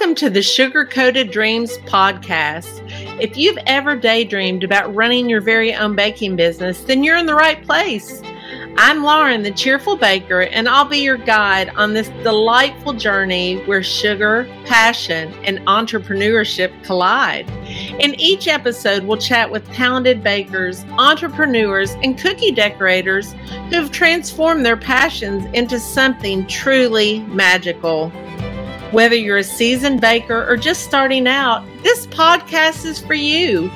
Welcome to the Sugar Coated Dreams podcast. If you've ever daydreamed about running your very own baking business, then you're in the right place. I'm Lauren, the cheerful baker, and I'll be your guide on this delightful journey where sugar, passion, and entrepreneurship collide. In each episode, we'll chat with talented bakers, entrepreneurs, and cookie decorators who have transformed their passions into something truly magical. Whether you're a seasoned baker or just starting out, this podcast is for you.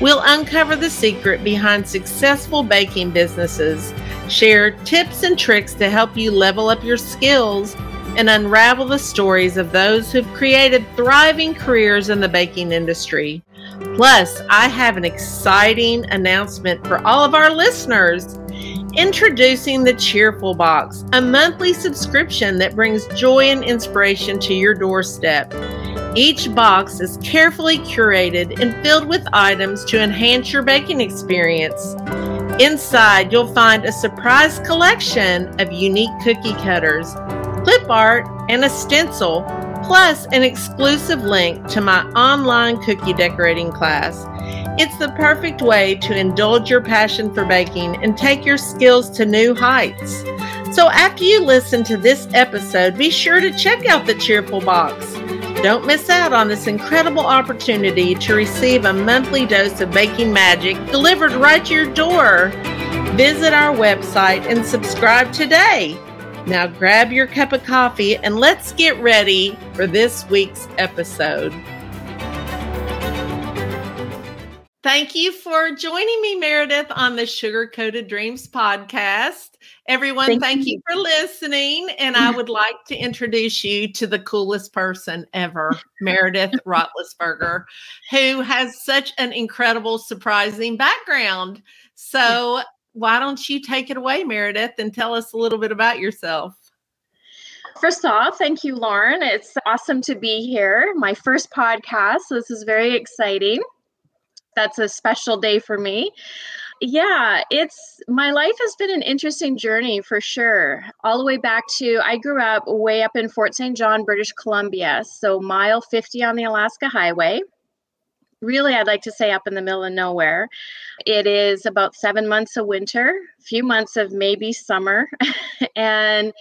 We'll uncover the secret behind successful baking businesses, share tips and tricks to help you level up your skills, and unravel the stories of those who've created thriving careers in the baking industry. Plus, I have an exciting announcement for all of our listeners. Introducing the Cheerful Box, a monthly subscription that brings joy and inspiration to your doorstep. Each box is carefully curated and filled with items to enhance your baking experience. Inside, you'll find a surprise collection of unique cookie cutters, clip art, and a stencil, plus an exclusive link to my online cookie decorating class. It's the perfect way to indulge your passion for baking and take your skills to new heights. So, after you listen to this episode, be sure to check out the Cheerful Box. Don't miss out on this incredible opportunity to receive a monthly dose of baking magic delivered right to your door. Visit our website and subscribe today. Now, grab your cup of coffee and let's get ready for this week's episode. Thank you for joining me, Meredith, on the Sugar Coated Dreams podcast. Everyone, thank, thank you. you. for listening. And I would like to introduce you to the coolest person ever, Meredith Rotlesberger, who has such an incredible, surprising background. So, why don't you take it away, Meredith, and tell us a little bit about yourself? First off, thank you, Lauren. It's awesome to be here. My first podcast. So this is very exciting that's a special day for me. Yeah, it's my life has been an interesting journey for sure. All the way back to I grew up way up in Fort St. John, British Columbia, so mile 50 on the Alaska Highway. Really, I'd like to say up in the middle of nowhere. It is about seven months of winter, a few months of maybe summer, and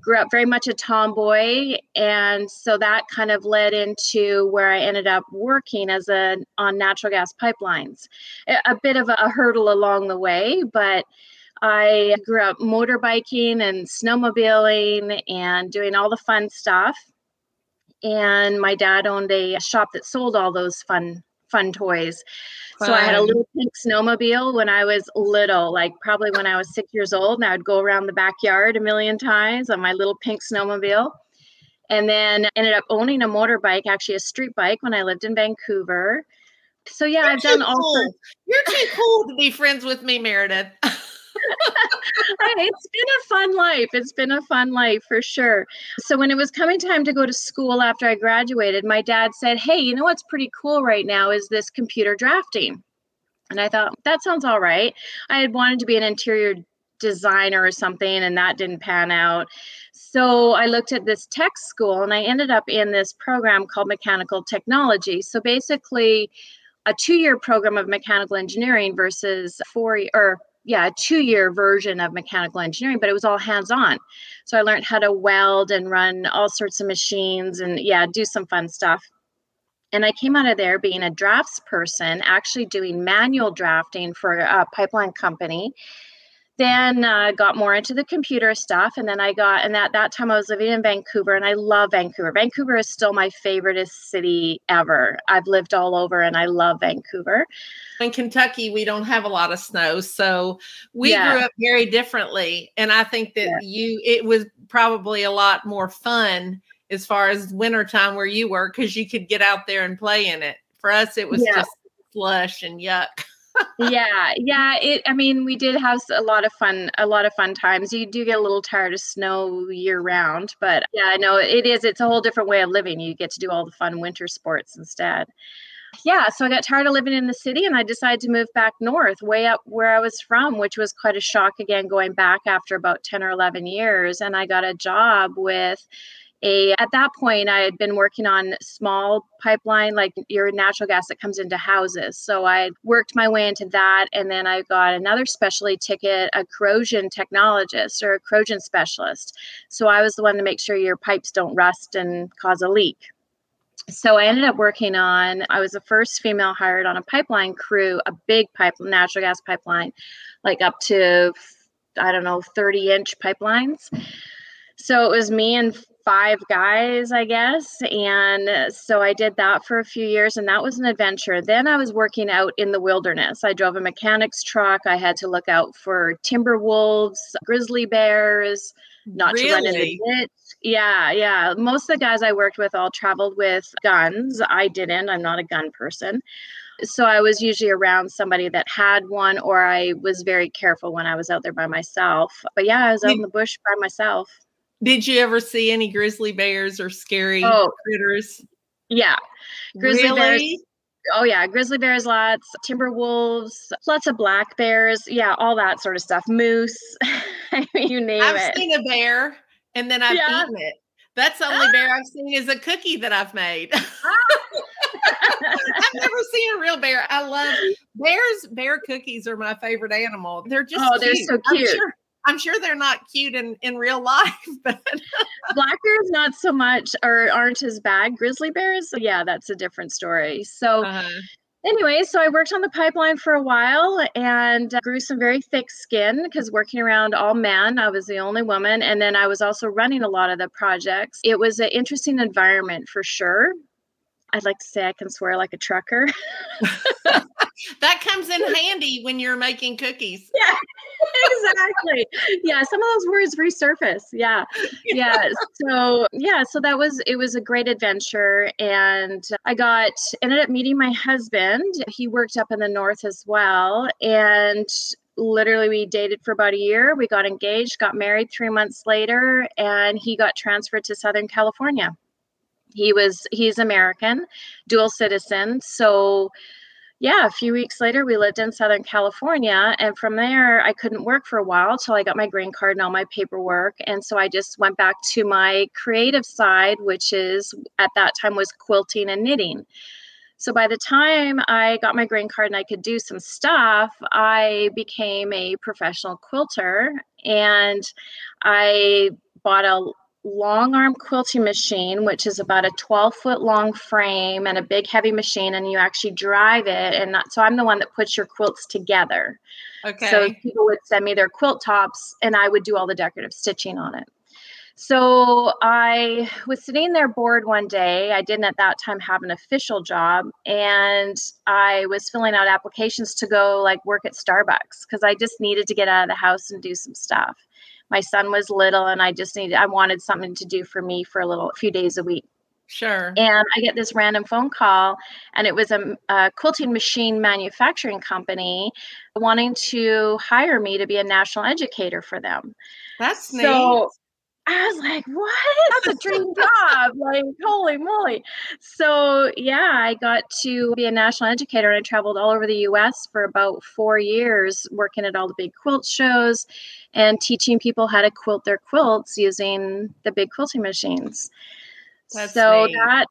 grew up very much a tomboy and so that kind of led into where i ended up working as a on natural gas pipelines a, bit of a, a hurdle along the way but i grew up motorbiking and snowmobiling and doing all the fun stuff and my dad owned a shop that sold all those fun fun toys so I had a little pink snowmobile when I was little, like probably when I was six years old, and I would go around the backyard a million times on my little pink snowmobile. And then I ended up owning a motorbike, actually a street bike, when I lived in Vancouver. So yeah, You're I've done all. You're too cool to be friends with me, Meredith. it's been a fun life. It's been a fun life for sure. So when it was coming time to go to school after I graduated, my dad said, "Hey, you know what's pretty cool right now is this computer drafting." And I thought, that sounds all right. I had wanted to be an interior designer or something and that didn't pan out. So I looked at this tech school and I ended up in this program called mechanical technology. So basically a two-year program of mechanical engineering versus four or yeah, a two year version of mechanical engineering, but it was all hands on. So I learned how to weld and run all sorts of machines and, yeah, do some fun stuff. And I came out of there being a drafts person, actually doing manual drafting for a pipeline company then uh, got more into the computer stuff and then i got and at that time i was living in vancouver and i love vancouver vancouver is still my favorite city ever i've lived all over and i love vancouver in kentucky we don't have a lot of snow so we yeah. grew up very differently and i think that yeah. you it was probably a lot more fun as far as wintertime where you were because you could get out there and play in it for us it was yeah. just slush and yuck yeah, yeah. It. I mean, we did have a lot of fun. A lot of fun times. You do get a little tired of snow year round, but yeah, I know it is. It's a whole different way of living. You get to do all the fun winter sports instead. Yeah, so I got tired of living in the city and I decided to move back north, way up where I was from, which was quite a shock again going back after about 10 or 11 years. And I got a job with a at that point I had been working on small pipeline like your natural gas that comes into houses. So I worked my way into that and then I got another specialty ticket, a corrosion technologist or a corrosion specialist. So I was the one to make sure your pipes don't rust and cause a leak. So I ended up working on I was the first female hired on a pipeline crew, a big pipe natural gas pipeline like up to I don't know 30 inch pipelines. So it was me and five guys, I guess. And so I did that for a few years, and that was an adventure. Then I was working out in the wilderness. I drove a mechanic's truck. I had to look out for timber wolves, grizzly bears, not really? to run in the ditch. Yeah, yeah. Most of the guys I worked with all traveled with guns. I didn't. I'm not a gun person. So I was usually around somebody that had one, or I was very careful when I was out there by myself. But yeah, I was out in the bush by myself. Did you ever see any grizzly bears or scary oh, critters? Yeah. Grizzly really? bears. Oh yeah, grizzly bears lots, timber wolves, lots of black bears, yeah, all that sort of stuff. Moose, you name I've it. I've seen a bear and then I've yeah. eaten it. That's the only ah. bear I've seen is a cookie that I've made. Ah. I've never seen a real bear. I love bears. Bear cookies are my favorite animal. They're just oh, cute. they're so cute. Sure, I'm sure they're not cute in, in real life, but black bears not so much or aren't as bad. Grizzly bears, yeah, that's a different story. So uh-huh. anyway, so I worked on the pipeline for a while and uh, grew some very thick skin because working around all men, I was the only woman. And then I was also running a lot of the projects. It was an interesting environment for sure. I'd like to say I can swear like a trucker. that comes in handy when you're making cookies. Yeah, exactly. Yeah, some of those words resurface. Yeah. Yeah. So, yeah, so that was it was a great adventure and I got ended up meeting my husband. He worked up in the north as well and literally we dated for about a year. We got engaged, got married 3 months later and he got transferred to Southern California. He was he's American, dual citizen. So yeah, a few weeks later, we lived in Southern California. And from there, I couldn't work for a while till I got my green card and all my paperwork. And so I just went back to my creative side, which is at that time was quilting and knitting. So by the time I got my green card and I could do some stuff, I became a professional quilter and I bought a long arm quilting machine, which is about a 12 foot long frame and a big heavy machine, and you actually drive it. And not, so I'm the one that puts your quilts together. Okay. So people would send me their quilt tops, and I would do all the decorative stitching on it. So I was sitting there bored one day. I didn't at that time have an official job, and I was filling out applications to go like work at Starbucks because I just needed to get out of the house and do some stuff my son was little and I just needed, I wanted something to do for me for a little, few days a week. Sure. And I get this random phone call, and it was a, a, quilting machine manufacturing company wanting to hire me to be a national educator for them. That's so, neat. I was like, what? That's a dream job. Like, holy moly. So, yeah, I got to be a national educator and I traveled all over the US for about four years, working at all the big quilt shows and teaching people how to quilt their quilts using the big quilting machines. That's so, neat. that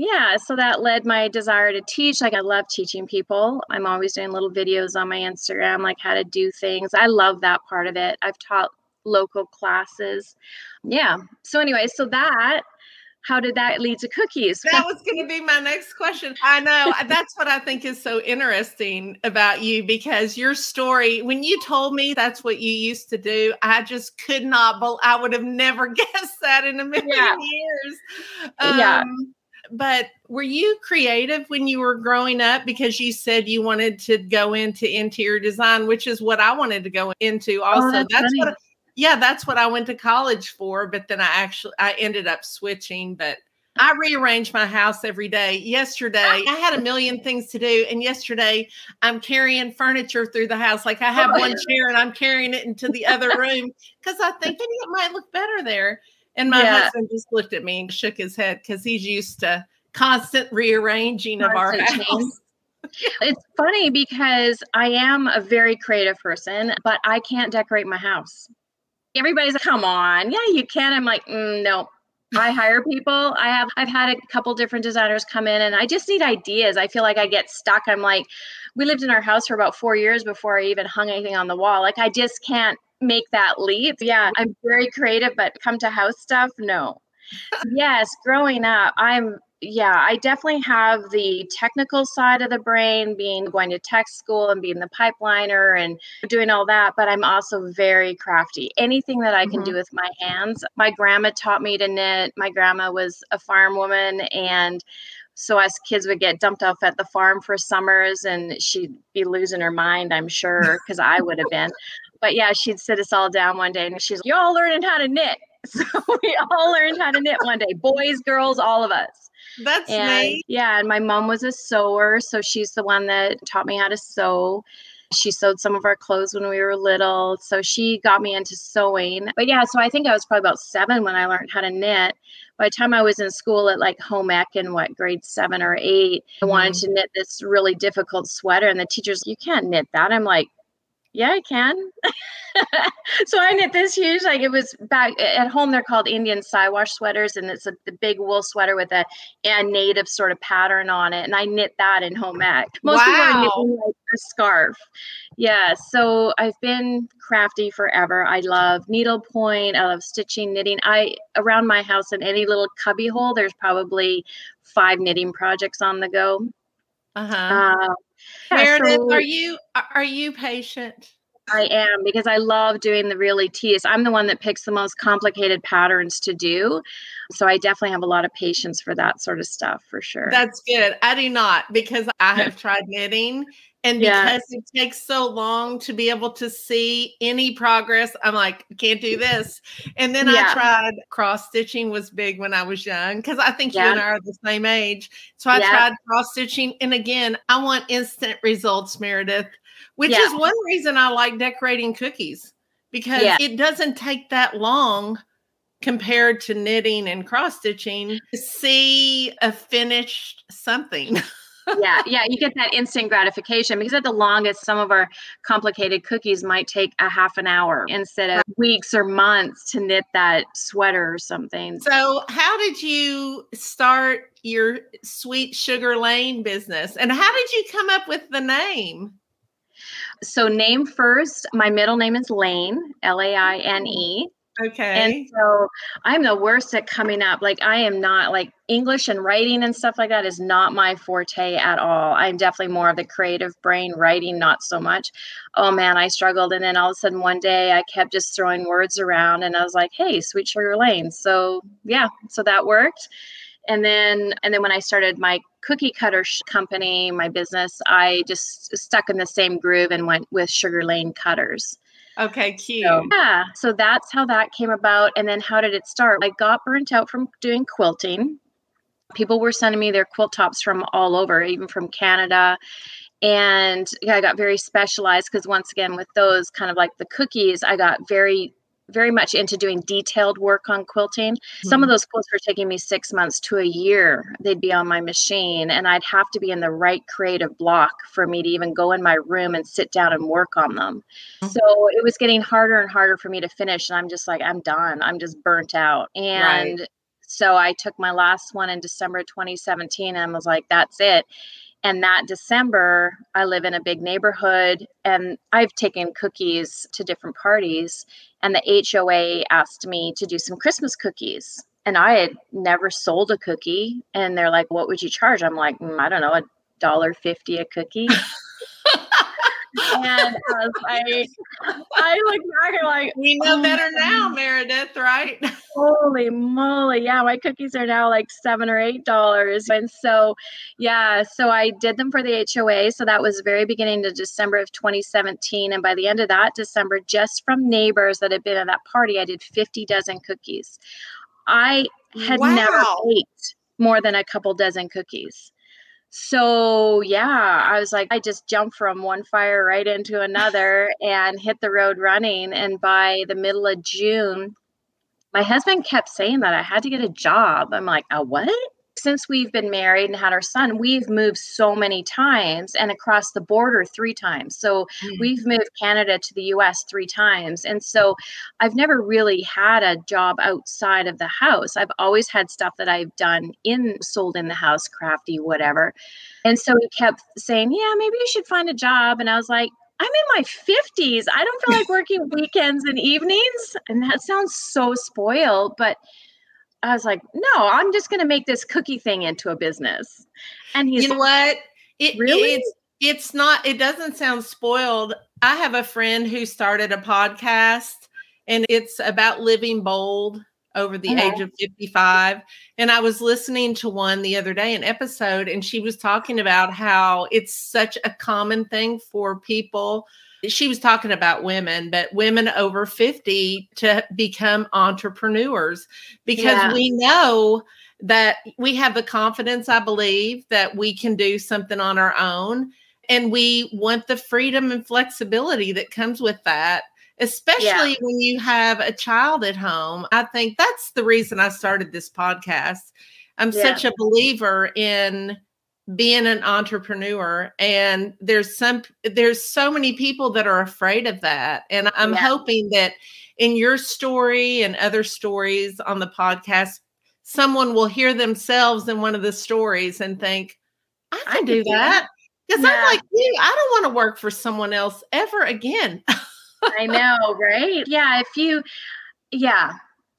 yeah so that led my desire to teach like i love teaching people i'm always doing little videos on my instagram like how to do things i love that part of it i've taught local classes. Yeah. So anyway, so that how did that lead to cookies? That was going to be my next question. I know that's what I think is so interesting about you because your story, when you told me that's what you used to do, I just could not, but I would have never guessed that in a million yeah. years. Um, yeah. But were you creative when you were growing up? Because you said you wanted to go into interior design, which is what I wanted to go into. Also, oh, that's, that's what yeah, that's what I went to college for. But then I actually I ended up switching. But I rearrange my house every day. Yesterday, I had a million things to do. And yesterday, I'm carrying furniture through the house. Like I have one chair and I'm carrying it into the other room because I think it might look better there. And my yeah. husband just looked at me and shook his head because he's used to constant rearranging of our house. it's funny because I am a very creative person, but I can't decorate my house everybody's like, come on, yeah, you can. I'm like, mm, no, I hire people. I have I've had a couple different designers come in and I just need ideas. I feel like I get stuck. I'm like, we lived in our house for about four years before I even hung anything on the wall. Like I just can't make that leap. Yeah, I'm very creative, but come to house stuff, no. yes, growing up, I'm yeah, I definitely have the technical side of the brain, being going to tech school and being the pipeliner and doing all that. But I'm also very crafty. Anything that I can mm-hmm. do with my hands. My grandma taught me to knit. My grandma was a farm woman and so us kids would get dumped off at the farm for summers and she'd be losing her mind, I'm sure, because I would have been. But yeah, she'd sit us all down one day and she's, You're all learning how to knit. So we all learned how to knit one day, boys, girls, all of us. That's and, neat. Yeah, and my mom was a sewer, so she's the one that taught me how to sew. She sewed some of our clothes when we were little, so she got me into sewing. But yeah, so I think I was probably about seven when I learned how to knit. By the time I was in school at like home ec in what grade seven or 8 I wanted mm-hmm. to knit this really difficult sweater, and the teachers, you can't knit that. I'm like, yeah, I can. so I knit this huge, like it was back at home. They're called Indian Siwash sweaters, and it's a the big wool sweater with a, a native sort of pattern on it. And I knit that in home ec. Most wow. people are knitting like a scarf. Yeah. So I've been crafty forever. I love needlepoint. I love stitching, knitting. I around my house in any little cubby hole, there's probably five knitting projects on the go. Uh-huh. Uh, Meredith, so, are you are you patient? I am because I love doing the really tedious. I'm the one that picks the most complicated patterns to do. So I definitely have a lot of patience for that sort of stuff for sure. That's good. I do not because I have tried knitting and because it takes so long to be able to see any progress, I'm like, can't do this. And then yeah. I tried cross stitching was big when I was young because I think yeah. you and I are the same age. So I yeah. tried cross stitching. And again, I want instant results, Meredith, which is one reason I like decorating cookies because it doesn't take that long compared to knitting and cross stitching to see a finished something. yeah, yeah, you get that instant gratification because at the longest, some of our complicated cookies might take a half an hour instead of weeks or months to knit that sweater or something. So, how did you start your Sweet Sugar Laine business and how did you come up with the name? So, name first, my middle name is Laine, L A I N E. Okay. And so I'm the worst at coming up. Like I am not like English and writing and stuff like that is not my forte at all. I'm definitely more of the creative brain, writing not so much. Oh man, I struggled and then all of a sudden one day I kept just throwing words around and I was like, "Hey, Sweet Sugar Laine." So, yeah, so that worked. And then and then when I started my cookie cutter sh- company, my business, I just stuck in the same groove and went with Sugar Laine Cutters. Okay, cute. So, yeah. So that's how that came about. And then how did it start? I got burnt out from doing quilting. People were sending me their quilt tops from all over, even from Canada. And yeah, I got very specialized because once again, with those kind of like the cookies, I got very very much into doing detailed work on quilting. Mm-hmm. Some of hmm. those quilts were taking me six months to a year. They'd be on my machine, and I'd have to be in the right creative block for me to even go in my room and sit down and work on them. Mm-hmm. So it was getting harder and harder for me to finish. And I'm just like, I'm done. I'm just burnt out. And right. so I took my last one in December 2017 and I was like, that's it. And that December, I live in a big neighborhood and I've taken cookies to different parties. And the HOA asked me to do some Christmas cookies. And I had never sold a cookie. And they're like, What would you charge? I'm like, mm, I don't know, a dollar fifty a cookie. and I like, I look back and like, we know oh, better now, Meredith, right? Holy moly. Yeah, my cookies are now like seven or eight dollars. And so, yeah, so I did them for the HOA. So that was very beginning to December of 2017. And by the end of that December, just from neighbors that had been at that party, I did 50 dozen cookies. I had wow. never baked more than a couple dozen cookies so yeah i was like i just jumped from one fire right into another and hit the road running and by the middle of june my husband kept saying that i had to get a job. I'm like a what since we've been married and had our son, we've moved so many times and across the border three times. So mm. we've moved Canada to the US three times. And so I've never really had a job outside of the house. I've always had stuff that I've done in sold in the house, crafty, whatever. And so he kept saying, Yeah, maybe you should find a job. And I was like, I'm in my 50s. I don't feel like working weekends and evenings. And that sounds so spoiled, but I was like, no, I'm just going to make this cookie thing into a business. And he's, you know what? It really, it's, it's not, it doesn't sound spoiled. I have a friend who started a podcast and it's about living bold over the uh-huh. age of 55. And I was listening to one the other day, an episode, and she was talking about how it's such a common thing for people she was talking about women, but women over 50 to become entrepreneurs because yeah. we know that we have the confidence, I believe, that we can do something on our own. And we want the freedom and flexibility that comes with that, especially yeah. when you have a child at home. I think that's the reason I started this podcast. I'm yeah. such a believer in being an entrepreneur and there's some there's so many people that are afraid of that and i'm yeah. hoping that in your story and other stories on the podcast someone will hear themselves in one of the stories and think i can I do that. because yeah. i'm like you i don't want to work for someone else ever again. I know right? Yeah if you yeah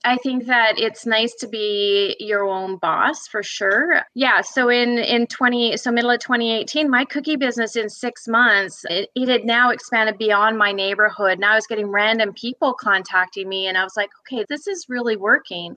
I think that it's nice to be your own boss for sure. Yeah. So in in 20 so middle of 2018, my cookie business in six months, it, it had now expanded beyond my neighborhood. Now I was getting random people contacting me and I was like, okay, this is really working.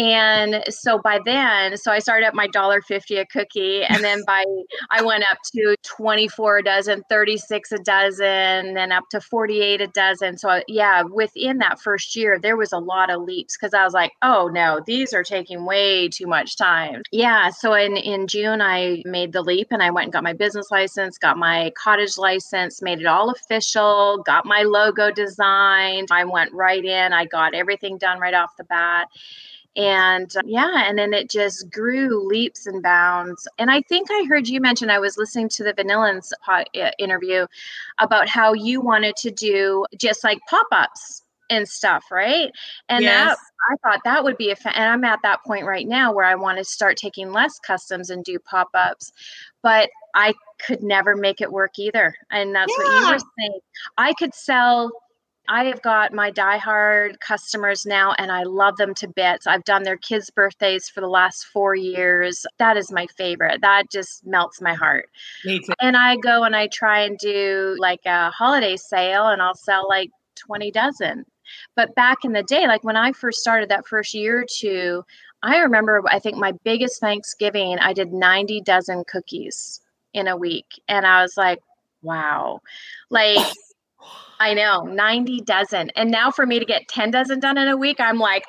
And so by then, so I started at my dollar fifty a cookie, and then by I went up to twenty four a dozen, thirty six a dozen, then up to forty eight a dozen. So yeah, within that first year, there was a lot of leaps because I was like, oh no, these are taking way too much time. Yeah. So in in June, I made the leap, and I went and got my business license, got my cottage license, made it all official, got my logo designed. I went right in. I got everything done right off the bat and uh, yeah and then it just grew leaps and bounds and i think i heard you mention i was listening to the vanillins interview about how you wanted to do just like pop-ups and stuff right and yes. that i thought that would be a fa- and i'm at that point right now where i want to start taking less customs and do pop-ups but i could never make it work either and that's yeah. what you were saying i could sell I have got my diehard customers now, and I love them to bits. I've done their kids' birthdays for the last four years. That is my favorite. That just melts my heart. Me too. And I go and I try and do like a holiday sale, and I'll sell like 20 dozen. But back in the day, like when I first started that first year or two, I remember I think my biggest Thanksgiving, I did 90 dozen cookies in a week. And I was like, wow. Like, I know, 90 dozen. And now for me to get 10 dozen done in a week, I'm like,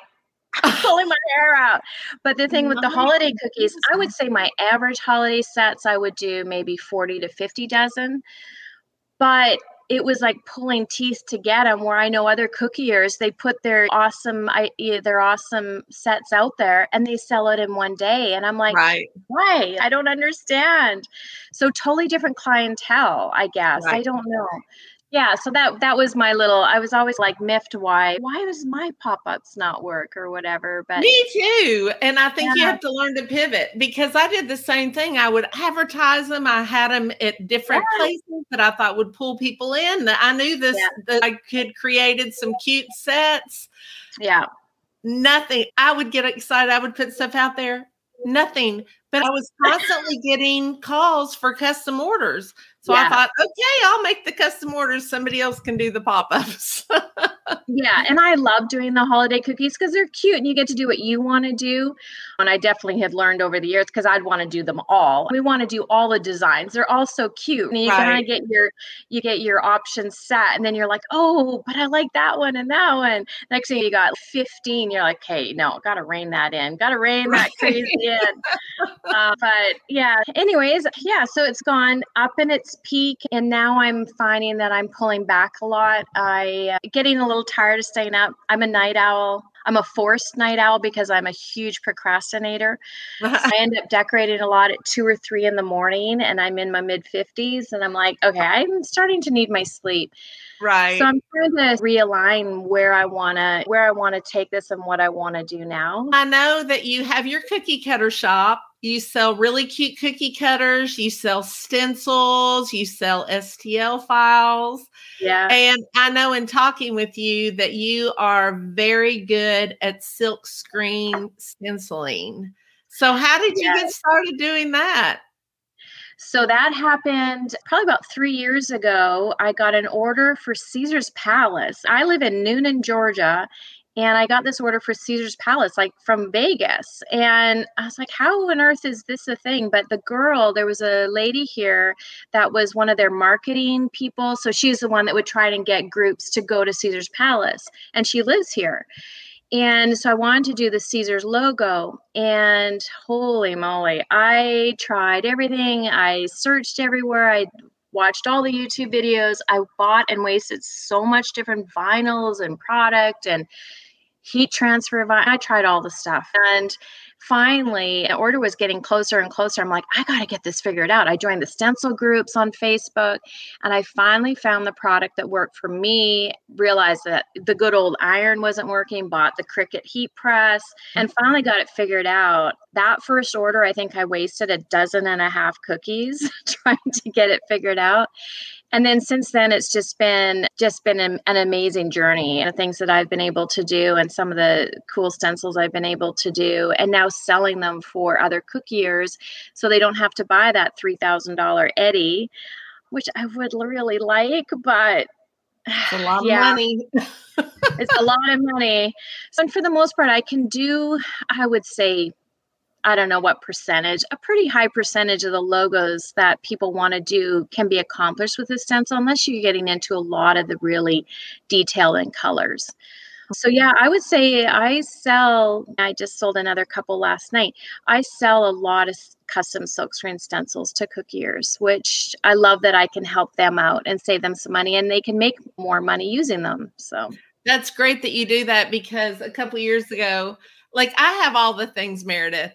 I'm pulling my hair out. But the thing with the holiday cookies, I would say my average holiday sets, I would do maybe 40 to 50 dozen. But it was like pulling teeth to get them where i know other cookiers they put their awesome their awesome sets out there and they sell it in one day and i'm like right. why i don't understand so totally different clientele i guess right. i don't know yeah so that that was my little i was always like miffed why why does my pop-ups not work or whatever but me too and i think yeah. you have to learn to pivot because i did the same thing i would advertise them i had them at different yeah. places that i thought would pull people in that i knew this yeah. that i could created some cute sets yeah nothing i would get excited i would put stuff out there nothing but i was constantly getting calls for custom orders so yeah. I thought, okay, I'll make the custom orders. Somebody else can do the pop ups. yeah. And I love doing the holiday cookies because they're cute and you get to do what you want to do. And I definitely had learned over the years because I'd want to do them all. We want to do all the designs. They're all so cute. And you right. kind of get your you get your options set and then you're like, oh, but I like that one and that one. Next thing you got 15. You're like, hey, no, gotta rein that in. Gotta rein that crazy in. Uh, but yeah. Anyways, yeah. So it's gone up and it's peak and now i'm finding that i'm pulling back a lot i uh, getting a little tired of staying up i'm a night owl I'm a forced night owl because I'm a huge procrastinator. I end up decorating a lot at two or three in the morning and I'm in my mid 50s and I'm like, okay, I'm starting to need my sleep. Right. So I'm trying to realign where I want to where I want to take this and what I want to do now. I know that you have your cookie cutter shop. You sell really cute cookie cutters, you sell stencils, you sell STL files. Yeah. And I know in talking with you that you are very good at silk screen stenciling. So how did you get started doing that? So that happened probably about three years ago. I got an order for Caesar's Palace. I live in Newnan, Georgia, and I got this order for Caesar's Palace, like from Vegas. And I was like, how on earth is this a thing? But the girl, there was a lady here that was one of their marketing people. So she's the one that would try and get groups to go to Caesar's Palace, and she lives here. And so I wanted to do the Caesars logo. And holy moly, I tried everything. I searched everywhere. I watched all the YouTube videos. I bought and wasted so much different vinyls and product and heat transfer. I tried all the stuff. And finally, an order was getting closer and closer. I'm like, I got to get this figured out. I joined the stencil groups on Facebook and I finally found the product that worked for me, realized that the good old iron wasn't working, bought the Cricut heat press, and finally got it figured out. That first order, I think I wasted a dozen and a half cookies trying to get it figured out and then since then it's just been just been an, an, amazing journey and things that i've been able to do and some of the cool stencils i've been able to do and now selling them for other cookiers so they don't have to buy that $3000 eddie which i would really like but it's a lot yeah, of money. It's a lot of money. So and for the most part i can do i would say I don't know what percentage, a pretty high percentage of the logos that people want to do can be accomplished with a stencil, unless you're getting into a lot of the really detail and colors. So, yeah, I would say I sell, I just sold another couple last night. I sell a lot of custom silkscreen stencils to cookiers, which I love that I can help them out and save them some money and they can make more money using them. So, that's great that you do that because a couple years ago, like I have all the things, Meredith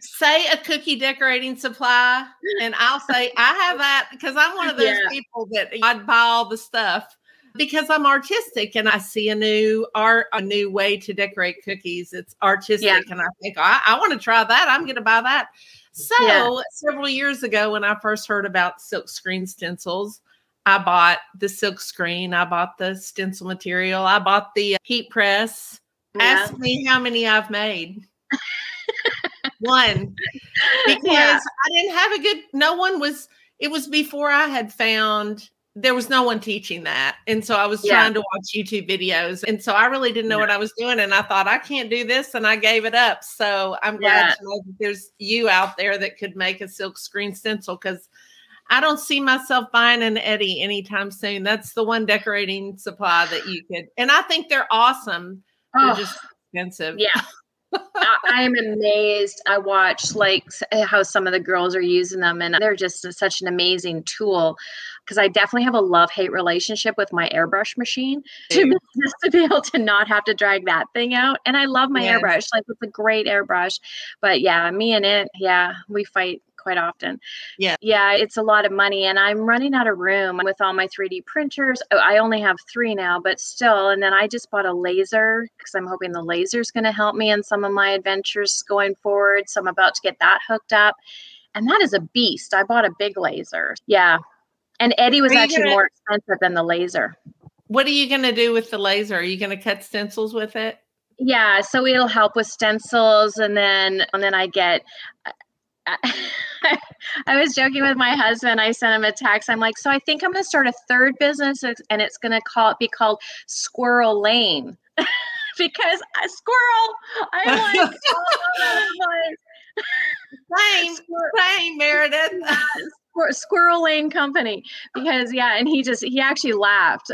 say a cookie decorating supply, and I'll say I have that because I'm one of those yeah. people that I'd buy all the stuff because I'm artistic and I see a new art, a new way to decorate cookies. It's artistic, yeah. and I think I, I want to try that. I'm going to buy that. So yeah. several years ago, when I first heard about silk screen stencils, I bought the silk screen, I bought the stencil material, I bought the heat press. Ask me how many I've made. One because yeah. I didn't have a good, no one was, it was before I had found there was no one teaching that. And so I was yeah. trying to watch YouTube videos. And so I really didn't know yeah. what I was doing. And I thought, I can't do this. And I gave it up. So I'm glad yeah. to know that there's you out there that could make a silk screen stencil because I don't see myself buying an Eddie anytime soon. That's the one decorating supply that you could. And I think they're awesome. They're oh, just expensive. Yeah. I am amazed. I watch like eh, how some of the girls are using them, and they're just such an amazing tool. Because I definitely have a love hate relationship with my airbrush machine to be, just to be able to not have to drag that thing out. And I love my yes. airbrush; like it's a great airbrush. But yeah, me and it, yeah, we fight quite often. Yeah. Yeah, it's a lot of money. And I'm running out of room with all my 3D printers. Oh, I only have three now, but still. And then I just bought a laser because I'm hoping the laser is going to help me in some of my adventures going forward. So I'm about to get that hooked up. And that is a beast. I bought a big laser. Yeah. And Eddie was actually gonna, more expensive than the laser. What are you going to do with the laser? Are you going to cut stencils with it? Yeah, so it'll help with stencils, and then and then I get I was joking with my husband. I sent him a text. I'm like, so I think I'm going to start a third business, and it's going to call it be called Squirrel Lane because a squirrel. I'm like, oh, same, same, Meredith. Squirrel Lane Company because yeah, and he just he actually laughed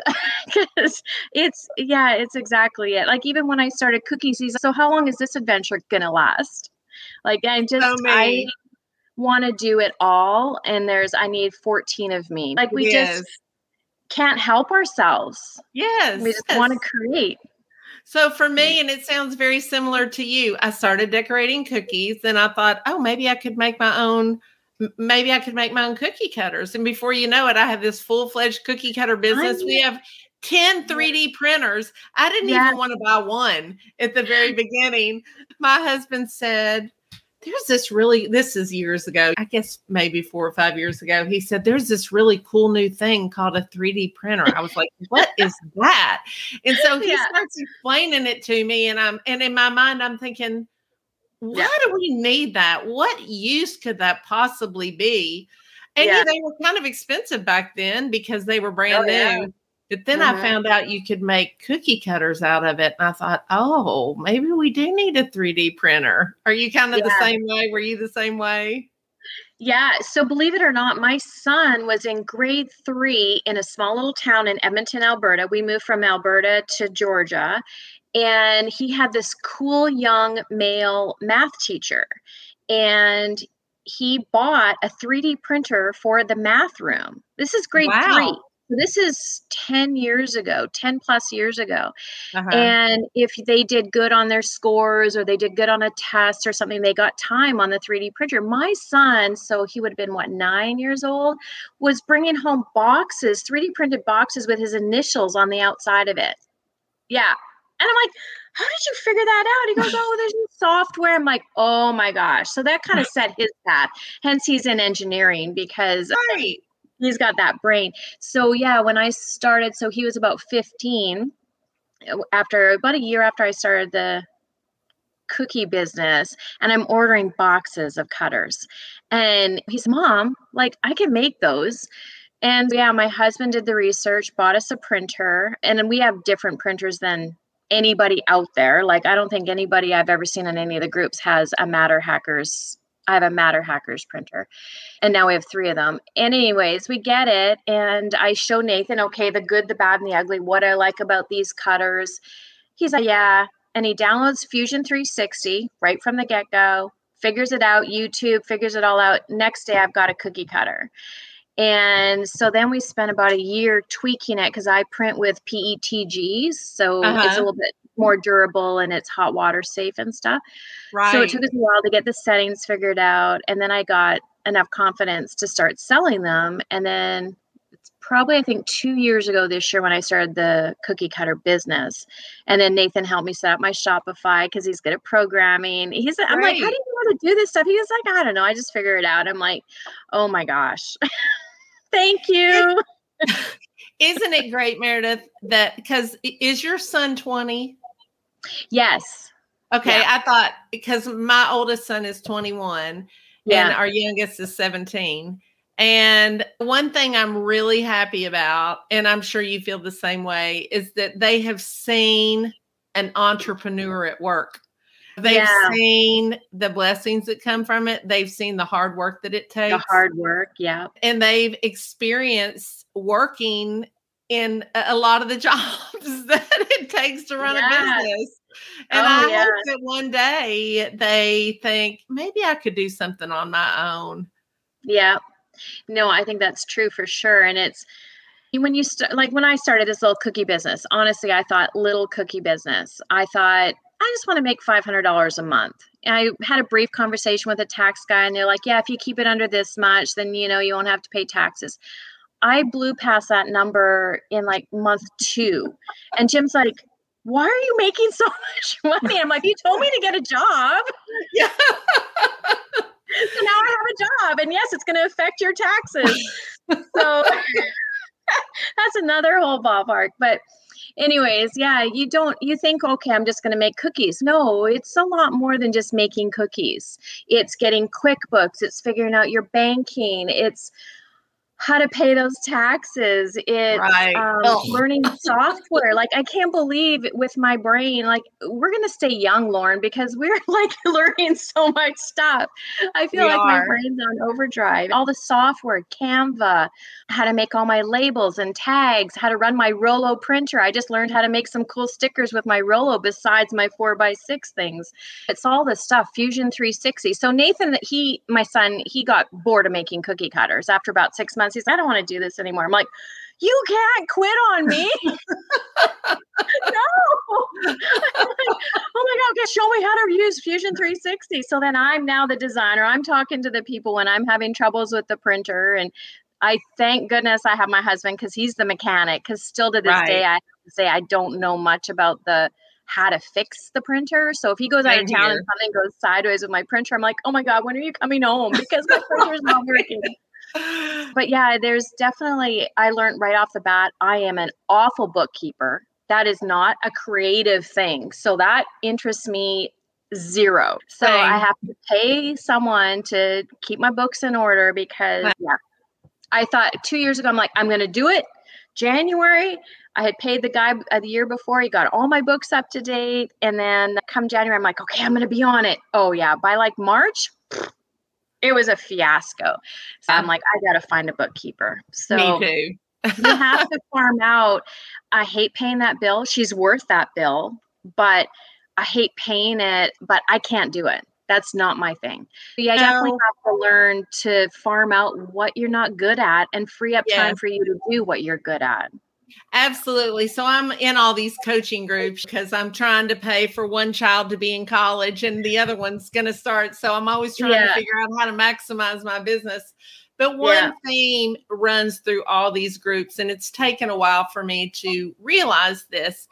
because it's yeah, it's exactly it. Like even when I started cookies, he's so how long is this adventure gonna last? Like I just so I want to do it all and there's I need 14 of me. Like we yes. just can't help ourselves. Yes. We just yes. want to create. So for me, and it sounds very similar to you, I started decorating cookies and I thought, oh, maybe I could make my own maybe I could make my own cookie cutters. And before you know it, I have this full fledged cookie cutter business. We have 10 3D printers. I didn't yeah. even want to buy one at the very beginning. My husband said, there's this really this is years ago i guess maybe four or five years ago he said there's this really cool new thing called a 3d printer i was like what is that and so he yeah. starts explaining it to me and i'm and in my mind i'm thinking why yeah. do we need that what use could that possibly be and yeah. they were kind of expensive back then because they were oh, brand oh, new but then mm-hmm. I found out you could make cookie cutters out of it. And I thought, oh, maybe we do need a 3D printer. Are you kind of yeah. the same way? Were you the same way? Yeah. So believe it or not, my son was in grade three in a small little town in Edmonton, Alberta. We moved from Alberta to Georgia. And he had this cool young male math teacher. And he bought a 3D printer for the math room. This is grade wow. three this is 10 years ago 10 plus years ago uh-huh. and if they did good on their scores or they did good on a test or something they got time on the 3d printer my son so he would have been what nine years old was bringing home boxes 3d printed boxes with his initials on the outside of it yeah and i'm like how did you figure that out? He goes, Oh, there's new software. I'm like, Oh my gosh. So that kind of set his path. Hence, he's in engineering because right he's got that brain. So yeah, when I started, so he was about 15 uh, after about a year after I started the cookie business and I'm ordering boxes of cutters. And he's mom, like I can make those. And yeah, my husband did the research, bought us a printer, and then we have different printers than anybody out there. Like I don't think anybody I've ever seen in any of the groups has a MatterHackers I have a MatterHackers printer. And now we have three of them. And anyways, we get it. And I show Nathan, okay, the good, the bad, and the ugly, what I like about these cutters. He's like, yeah. And he downloads Fusion 360 right from the get go, figures it out, YouTube figures it all out. Next day, I've got a cookie cutter. And so then we spent about a year tweaking it because I print with PETGs. So uh-huh. it's a little bit more durable and it's hot water safe and stuff. Right. So it took us a while to get the settings figured out. And then I got enough confidence to start selling them. And then it's probably, I think, two years ago this year when I started the cookie cutter business. And then Nathan helped me set up my Shopify because he's good at programming. He's, I'm right. like, how do you know how to do this stuff? He was like, I don't know. I just figure it out. I'm like, oh my gosh. Thank you. Isn't it great, Meredith? That because is your son 20? Yes. Okay. Yeah. I thought because my oldest son is 21 yeah. and our youngest is 17. And one thing I'm really happy about, and I'm sure you feel the same way, is that they have seen an entrepreneur at work. They've yeah. seen the blessings that come from it. They've seen the hard work that it takes. The hard work, yeah. And they've experienced working in a lot of the jobs takes to run yes. a business. And oh, I yes. hope that one day they think maybe I could do something on my own. Yeah. No, I think that's true for sure. And it's when you start, like when I started this little cookie business, honestly, I thought little cookie business. I thought, I just want to make $500 a month. And I had a brief conversation with a tax guy, and they're like, yeah, if you keep it under this much, then, you know, you won't have to pay taxes. I blew past that number in like month two. And Jim's like, why are you making so much money? I'm like, you told me to get a job. Yeah. so now I have a job. And yes, it's going to affect your taxes. so that's another whole ballpark. But anyways, yeah, you don't you think okay, I'm just going to make cookies. No, it's a lot more than just making cookies. It's getting QuickBooks, it's figuring out your banking, it's how to pay those taxes. It's right. um, oh. learning software. Like I can't believe with my brain, like we're gonna stay young, Lauren, because we're like learning so much stuff. I feel we like are. my brain's on overdrive. All the software, Canva, how to make all my labels and tags, how to run my Rollo printer. I just learned how to make some cool stickers with my Rollo besides my four by six things. It's all the stuff, Fusion 360. So Nathan, he, my son, he got bored of making cookie cutters after about six months. He's, I don't want to do this anymore. I'm like, you can't quit on me. no. oh my God, okay, show me how to use Fusion 360. So then I'm now the designer. I'm talking to the people when I'm having troubles with the printer. And I thank goodness I have my husband because he's the mechanic. Because still to this right. day, I say I don't know much about the how to fix the printer. So if he goes out of town and something goes sideways with my printer, I'm like, oh my God, when are you coming home? Because my printer's not working. But yeah, there's definitely, I learned right off the bat, I am an awful bookkeeper. That is not a creative thing. So that interests me zero. So Same. I have to pay someone to keep my books in order because, yeah, I thought two years ago, I'm like, I'm going to do it. January, I had paid the guy uh, the year before. He got all my books up to date. And then come January, I'm like, okay, I'm going to be on it. Oh, yeah. By like March, it was a fiasco. So I'm ah. like, I got to find a bookkeeper. So you have to farm out. I hate paying that bill. She's worth that bill, but I hate paying it, but I can't do it. That's not my thing. Yeah, I definitely have to learn to farm out what you're not good at and free up yes. time for you to do what you're good at. Absolutely. So I'm in all these coaching groups because I'm trying to pay for one child to be in college and the other one's going to start. So I'm always trying yeah. to figure out how to maximize my business. But one yeah. theme runs through all these groups, and it's taken a while for me to realize this.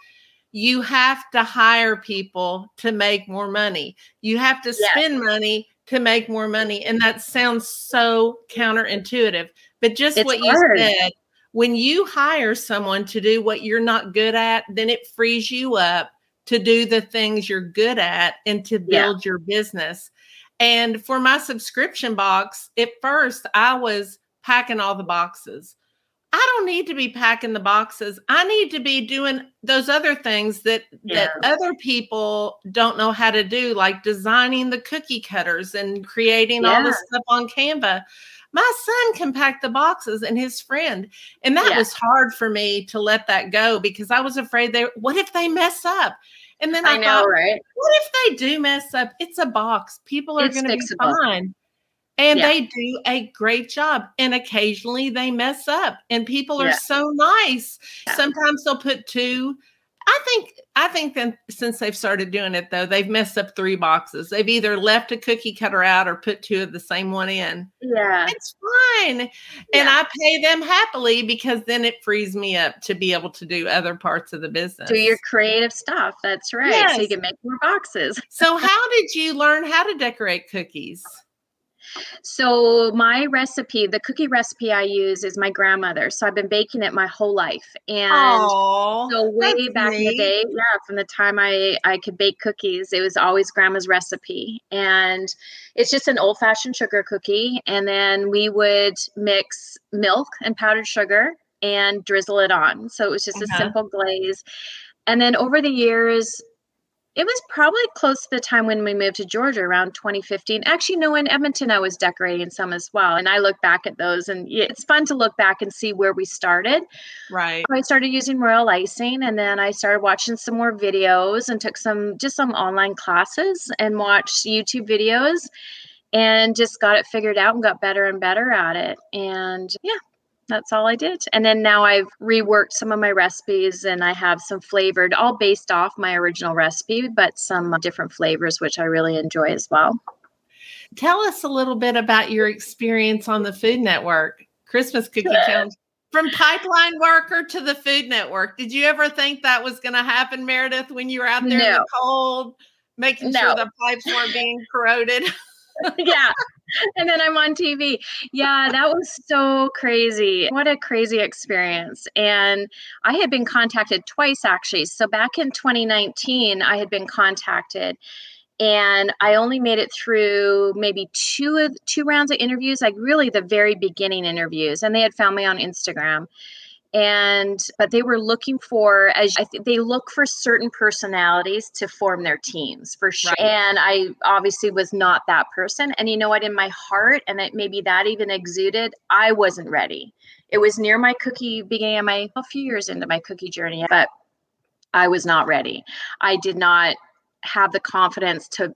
You have to hire people to make more money. You have to spend money to make more money. And that sounds so counterintuitive. But just it's what hard. you said, when you hire someone to do what you're not good at, then it frees you up to do the things you're good at and to build yeah. your business. And for my subscription box, at first I was packing all the boxes. I don't need to be packing the boxes. I need to be doing those other things that yeah. that other people don't know how to do, like designing the cookie cutters and creating yeah. all this stuff on Canva my son can pack the boxes and his friend. And that yeah. was hard for me to let that go because I was afraid they what if they mess up? And then I, I know, thought, right? What if they do mess up? It's a box. People are going to be fine. And yeah. they do a great job. And occasionally they mess up. And people are yeah. so nice. Sometimes they'll put two I think I think that since they've started doing it though, they've messed up three boxes. They've either left a cookie cutter out or put two of the same one in. Yeah. It's fine. Yeah. And I pay them happily because then it frees me up to be able to do other parts of the business. Do your creative stuff. That's right. Yes. So you can make more boxes. so how did you learn how to decorate cookies? So my recipe, the cookie recipe I use is my grandmother. So I've been baking it my whole life. And Aww, so way back neat. in the day, yeah, from the time I I could bake cookies, it was always grandma's recipe. And it's just an old-fashioned sugar cookie and then we would mix milk and powdered sugar and drizzle it on. So it was just uh-huh. a simple glaze. And then over the years, it was probably close to the time when we moved to Georgia around 2015. Actually, no, in Edmonton, I was decorating some as well. And I look back at those, and it's fun to look back and see where we started. Right. I started using royal icing, and then I started watching some more videos and took some just some online classes and watched YouTube videos and just got it figured out and got better and better at it. And yeah, that's all I did. And then now I've reworked some of my recipes and I have some flavored, all based off my original recipe, but some different flavors, which I really enjoy as well. Tell us a little bit about your experience on the Food Network, Christmas Cookie Challenge. From pipeline worker to the Food Network. Did you ever think that was going to happen, Meredith, when you were out there no. in the cold, making no. sure the pipes weren't being corroded? yeah. And then I'm on TV. Yeah, that was so crazy. What a crazy experience. And I had been contacted twice actually. So back in 2019, I had been contacted and I only made it through maybe two of two rounds of interviews, like really the very beginning interviews. And they had found me on Instagram and but they were looking for as I think they look for certain personalities to form their teams for sure. Right. And I obviously was not that person. And you know what? In my heart, and it maybe that even exuded, I wasn't ready. It was near my cookie beginning of my a few years into my cookie journey, but I was not ready. I did not have the confidence to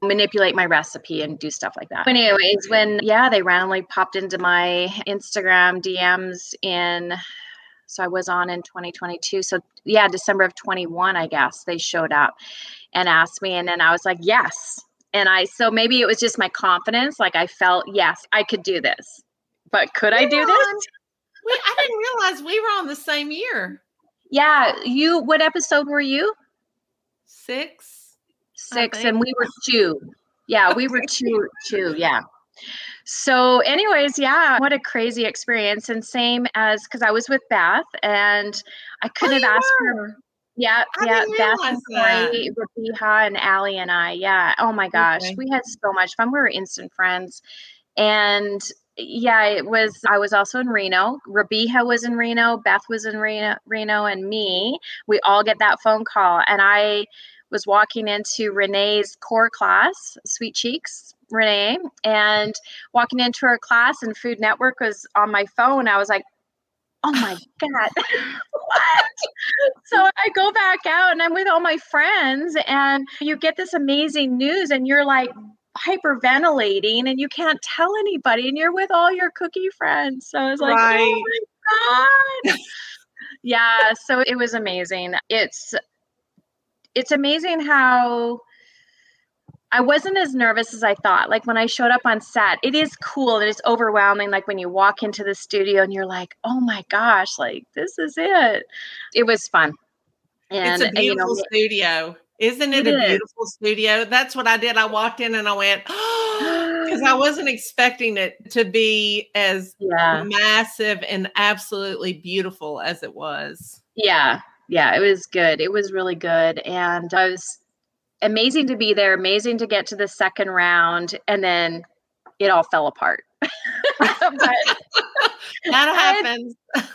manipulate my recipe and do stuff like that. But anyways, when yeah, they randomly popped into my Instagram DMs in So I was on in 2022. So yeah, December of 21, I guess they showed up and asked me. And then I was like, yes. And I, so maybe it was just my confidence. Like I felt, yes, I could do this. But could I do this? On, we, I didn't realize we were on the same year. Yeah. You, what episode were you? Six. Six. And we were two. Yeah. We were two, two. Yeah. So, anyways, yeah, what a crazy experience. And same as because I was with Beth and I couldn't oh, have asked her. Yeah, I yeah, Beth and Corey, Rabiha and Allie and I. Yeah. Oh my gosh. Okay. We had so much fun. We were instant friends. And yeah, it was I was also in Reno. Rabiha was in Reno, Beth was in Reno, Reno, and me. We all get that phone call. And I was walking into Renee's core class, Sweet Cheeks, Renee, and walking into her class, and Food Network was on my phone. I was like, oh my God, what? So I go back out and I'm with all my friends, and you get this amazing news, and you're like, hyperventilating and you can't tell anybody and you're with all your cookie friends. So I was like, oh right. oh my God. yeah. So it was amazing. It's it's amazing how I wasn't as nervous as I thought. Like when I showed up on set, it is cool. And It is overwhelming. Like when you walk into the studio and you're like, oh my gosh, like this is it. It was fun. And it's a beautiful you know, studio. Isn't it, it a is. beautiful studio? That's what I did. I walked in and I went, because I wasn't expecting it to be as yeah. massive and absolutely beautiful as it was. Yeah. Yeah. It was good. It was really good. And I was amazing to be there, amazing to get to the second round, and then it all fell apart. that happens. Had,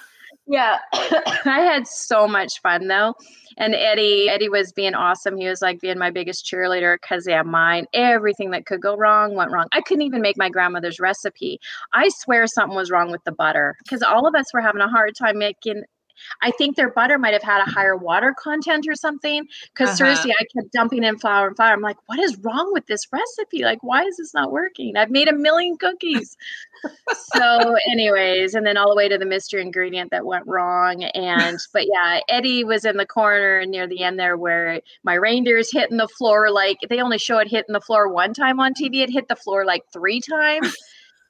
yeah, I had so much fun though. And Eddie, Eddie was being awesome. He was like being my biggest cheerleader because yeah, mine, everything that could go wrong went wrong. I couldn't even make my grandmother's recipe. I swear something was wrong with the butter because all of us were having a hard time making I think their butter might have had a higher water content or something. Because uh-huh. seriously, I kept dumping in flour and flour. I'm like, what is wrong with this recipe? Like, why is this not working? I've made a million cookies. so, anyways, and then all the way to the mystery ingredient that went wrong. And but yeah, Eddie was in the corner near the end there where my reindeer's hitting the floor. Like they only show it hitting the floor one time on TV. It hit the floor like three times.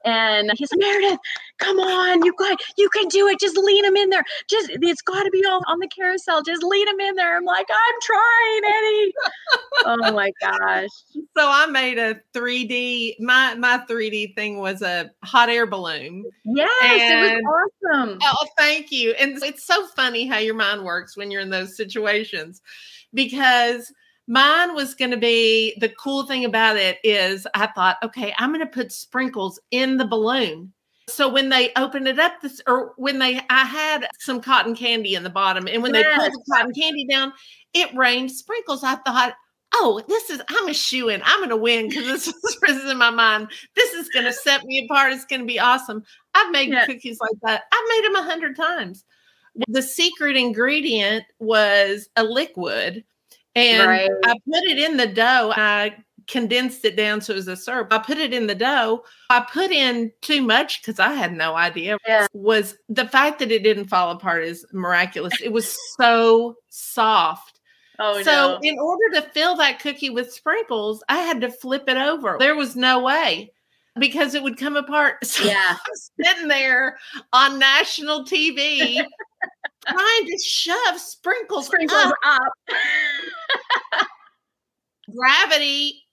And he's like, Meredith, come on, you got, you can do it. Just lean him in there. Just, it's got to be all on the carousel. Just lean him in there. I'm like, I'm trying, Eddie. oh my gosh. So I made a 3D. My my 3D thing was a hot air balloon. Yes, and, it was awesome. Oh, thank you. And it's so funny how your mind works when you're in those situations, because Mine was going to be the cool thing about it is I thought, okay, I'm going to put sprinkles in the balloon. So when they opened it up, this or when they, I had some cotton candy in the bottom, and when yes. they pulled the cotton candy down, it rained sprinkles. I thought, oh, this is I'm a shoe in. I'm gonna win because this is in my mind. This is gonna set me apart. It's gonna be awesome. I've made yeah. cookies like that. I've made them a hundred times. The secret ingredient was a liquid and right. I put it in the dough. I condensed it down so it was a syrup. I put it in the dough. I put in too much because I had no idea. Yeah. Was the fact that it didn't fall apart is miraculous. It was so soft. Oh, so no. in order to fill that cookie with sprinkles, I had to flip it over. There was no way because it would come apart. So yeah. I'm sitting there on national TV trying to shove sprinkles, sprinkles up. up. Gravity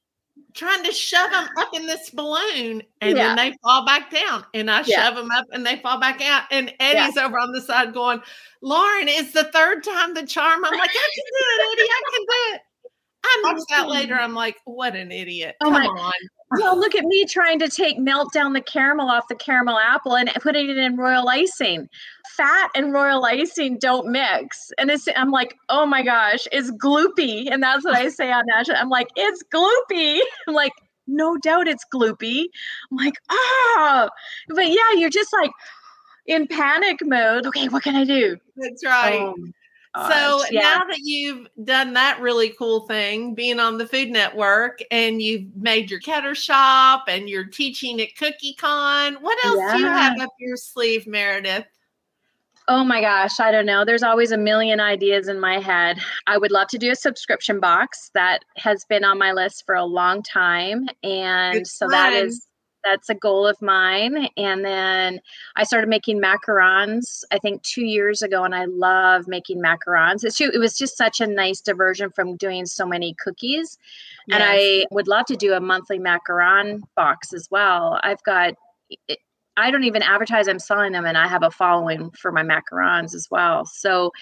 trying to shove them up in this balloon and yeah. then they fall back down and I yeah. shove them up and they fall back out and Eddie's yeah. over on the side going Lauren it's the third time the charm I'm like I can do it Eddie I can do it I noticed that later I'm like what an idiot oh come on well, look at me trying to take melt down the caramel off the caramel apple and putting it in royal icing. Fat and royal icing don't mix. And it's I'm like, oh my gosh, it's gloopy. And that's what I say on national. I'm like, it's gloopy. I'm like, no doubt it's gloopy. I'm like, ah, oh. but yeah, you're just like in panic mode. Okay, what can I do? That's right. Um, so yeah. now that you've done that really cool thing, being on the Food Network, and you've made your Ketter shop, and you're teaching at Cookie Con, what else yeah. do you have up your sleeve, Meredith? Oh my gosh, I don't know. There's always a million ideas in my head. I would love to do a subscription box. That has been on my list for a long time. And it's so fun. that is that's a goal of mine. And then I started making macarons, I think two years ago, and I love making macarons. It's, it was just such a nice diversion from doing so many cookies. Yes. And I would love to do a monthly macaron box as well. I've got I don't even advertise I'm selling them, and I have a following for my macarons as well. So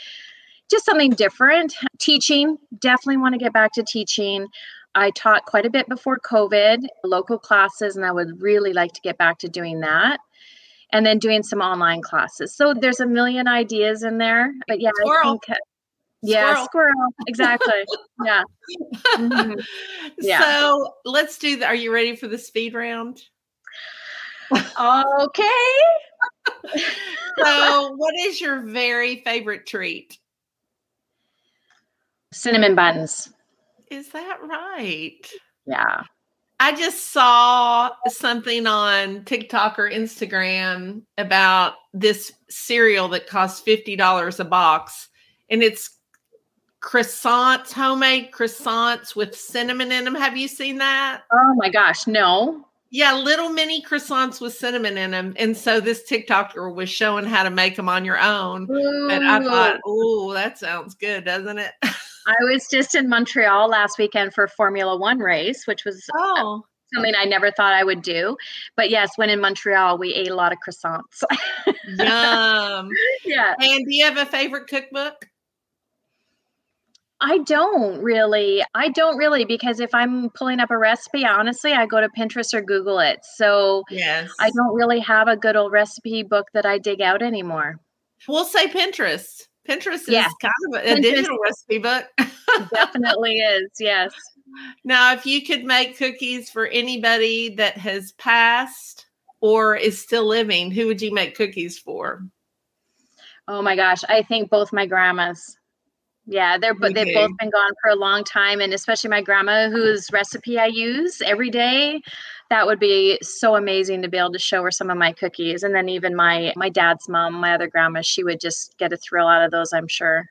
just something different. Teaching, definitely want to get back to teaching. I taught quite a bit before COVID, local classes, and I would really like to get back to doing that. And then doing some online classes. So there's a million ideas in there. But yeah, squirrel. I think yeah, squirrel. squirrel. Exactly. yeah. Mm-hmm. yeah. So let's do the, are you ready for the speed round? Okay. so, what is your very favorite treat? Cinnamon buns. Is that right? Yeah. I just saw something on TikTok or Instagram about this cereal that costs $50 a box. And it's croissants, homemade croissants with cinnamon in them. Have you seen that? Oh my gosh, no. Yeah, little mini croissants with cinnamon in them. And so this TikToker was showing how to make them on your own. Ooh. And I thought, oh, that sounds good, doesn't it? I was just in Montreal last weekend for Formula One race, which was oh. something I never thought I would do. But yes, when in Montreal, we ate a lot of croissants. Yum. yeah. And do you have a favorite cookbook? I don't really. I don't really because if I'm pulling up a recipe, honestly, I go to Pinterest or Google it. So yes. I don't really have a good old recipe book that I dig out anymore. We'll say Pinterest. Pinterest is yeah. kind of a, a digital recipe book. definitely is. Yes. Now, if you could make cookies for anybody that has passed or is still living, who would you make cookies for? Oh my gosh, I think both my grandmas. Yeah, they're but they've both been gone for a long time, and especially my grandma, whose recipe I use every day. That would be so amazing to be able to show her some of my cookies, and then even my my dad's mom, my other grandma, she would just get a thrill out of those. I'm sure.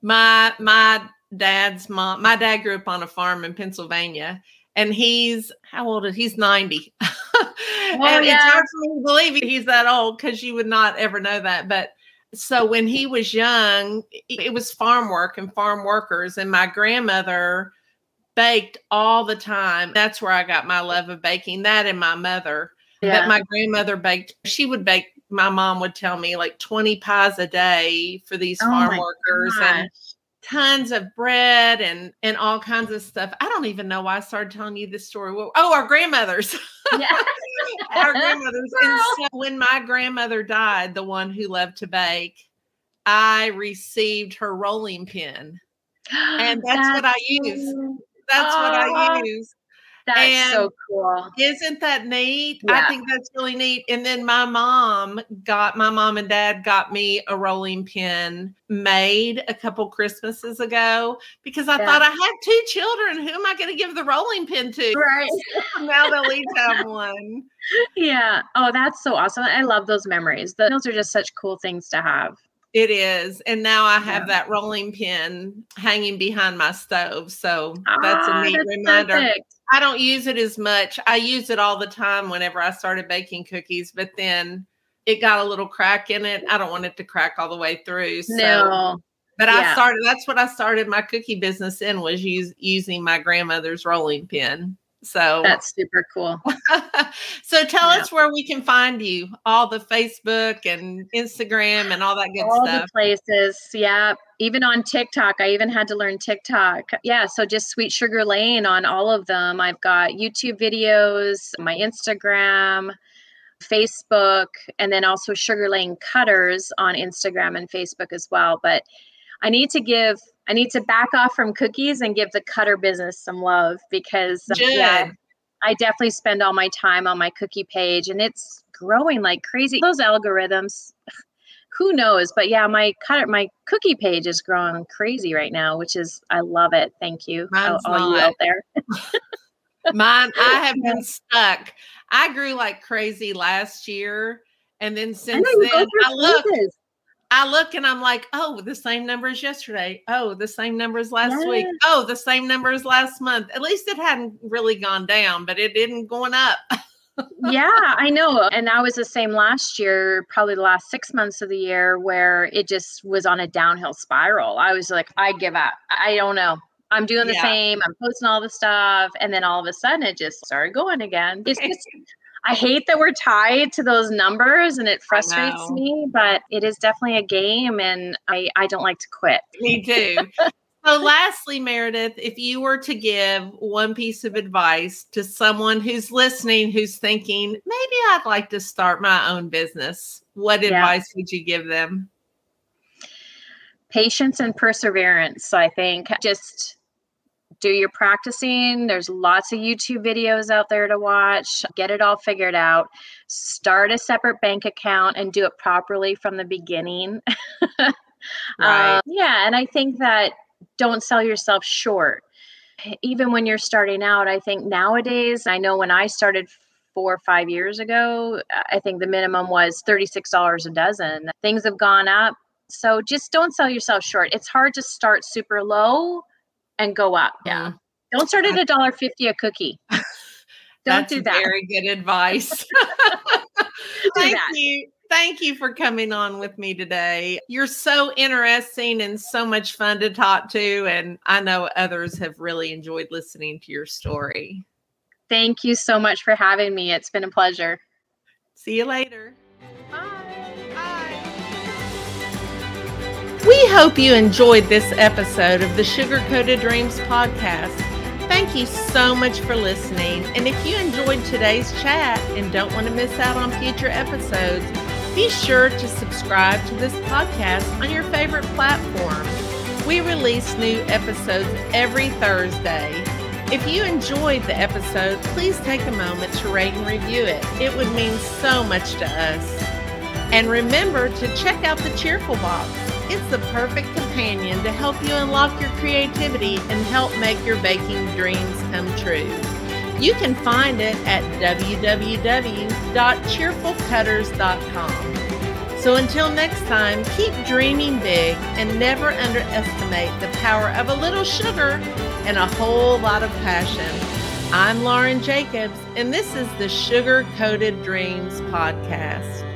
My my dad's mom, my dad grew up on a farm in Pennsylvania, and he's how old is he's 90 oh, and yeah. it's hard for me to believe he's that old because you would not ever know that but so when he was young, it was farm work and farm workers, and my grandmother baked all the time. That's where I got my love of baking. That and my mother. Yeah. But my grandmother baked. She would bake. My mom would tell me like twenty pies a day for these oh farm workers, gosh. and tons of bread and and all kinds of stuff. I don't even know why I started telling you this story. Oh, our grandmothers. Yeah. Our grandmothers. And so when my grandmother died, the one who loved to bake, I received her rolling pin. And that's, that's what I use. That's what I use. That's and so cool. Isn't that neat? Yeah. I think that's really neat. And then my mom got my mom and dad got me a rolling pin made a couple Christmases ago because I yeah. thought I had two children. Who am I going to give the rolling pin to? Right. now they'll each have one. Yeah. Oh, that's so awesome. I love those memories. Those are just such cool things to have. It is. And now I have yeah. that rolling pin hanging behind my stove. So that's a ah, neat that's reminder. Perfect. I don't use it as much. I use it all the time whenever I started baking cookies, but then it got a little crack in it. I don't want it to crack all the way through. So. No. But yeah. I started that's what I started my cookie business in was use, using my grandmother's rolling pin. So that's super cool. so tell yeah. us where we can find you, all the Facebook and Instagram and all that good all stuff. All the places. Yeah. Even on TikTok. I even had to learn TikTok. Yeah. So just Sweet Sugar Laine on all of them. I've got YouTube videos, my Instagram, Facebook, and then also Sugar Laine Cutters on Instagram and Facebook as well. But I need to give I need to back off from cookies and give the cutter business some love because um, yeah, I definitely spend all my time on my cookie page and it's growing like crazy. Those algorithms, who knows? But yeah, my cutter, my cookie page is growing crazy right now, which is I love it. Thank you, all, all you out there. Mine, I have been stuck. I grew like crazy last year, and then since then, I look. I look and I'm like, oh, the same number as yesterday. Oh, the same number as last Yeah. week. Oh, the same number as last month. At least it hadn't really gone down, but it didn't going up. yeah, I know. And I was the same last year, probably the last six months of the year, where it just was on a downhill spiral. I was like, I give up. I don't know. I'm doing the Yeah. same. I'm posting all the stuff. And then all of a sudden it just started going again. It's just, I hate that we're tied to those numbers and it frustrates me, but it is definitely a game and I, I don't like to quit. Me too. so, lastly, Meredith, if you were to give one piece of advice to someone who's listening, who's thinking, maybe I'd like to start my own business, what Yeah. advice would you give them? patience and perseverance. I think just do your practicing. There's lots of YouTube videos out there to watch. Get it all figured out. Start a separate bank account and do it properly from the beginning. Right. Um, yeah, and I think that don't sell yourself short. Even when you're starting out, I think nowadays, I know when I started four or five years ago, I think the minimum was $36 a dozen. Things have gone up. So just don't sell yourself short. It's hard to start super low and go up. Yeah. Don't start at a dollar fifty a cookie. Don't That's do that. Very good advice. Thank that. you. Thank you for coming on with me today. You're so interesting and so much fun to talk to. And I know others have really enjoyed listening to your story. Thank you so much for having me. It's been a pleasure. See you later. We hope you enjoyed this episode of the Sugar Coated Dreams podcast. Thank you so much for listening. And if you enjoyed today's chat and don't want to miss out on future episodes, be sure to subscribe to this podcast on your favorite platform. We release new episodes every Thursday. If you enjoyed the episode, please take a moment to rate and review it. It would mean so much to us. And remember to check out the Cheerful Box. It's the perfect companion to help you unlock your creativity and help make your baking dreams come true. You can find it at www.cheerfulcutters.com. So until next time, keep dreaming big and never underestimate the power of a little sugar and a whole lot of passion. I'm Lauren Jacobs, and this is the Sugar Coated Dreams Podcast.